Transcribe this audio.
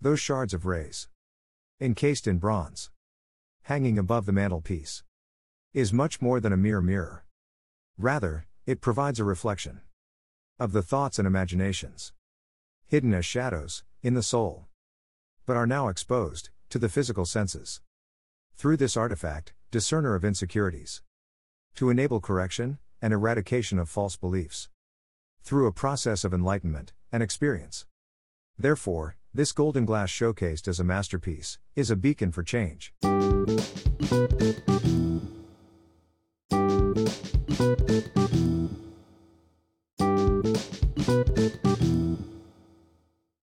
Those shards of rays, encased in bronze, hanging above the mantelpiece, is much more than a mere mirror. Rather, it provides a reflection. Of the thoughts and imaginations. Hidden as shadows in the soul, but are now exposed to the physical senses. Through this artifact, discerner of insecurities, to enable correction and eradication of false beliefs. Through a process of enlightenment and experience. Therefore, this golden glass showcased as a masterpiece is a beacon for change.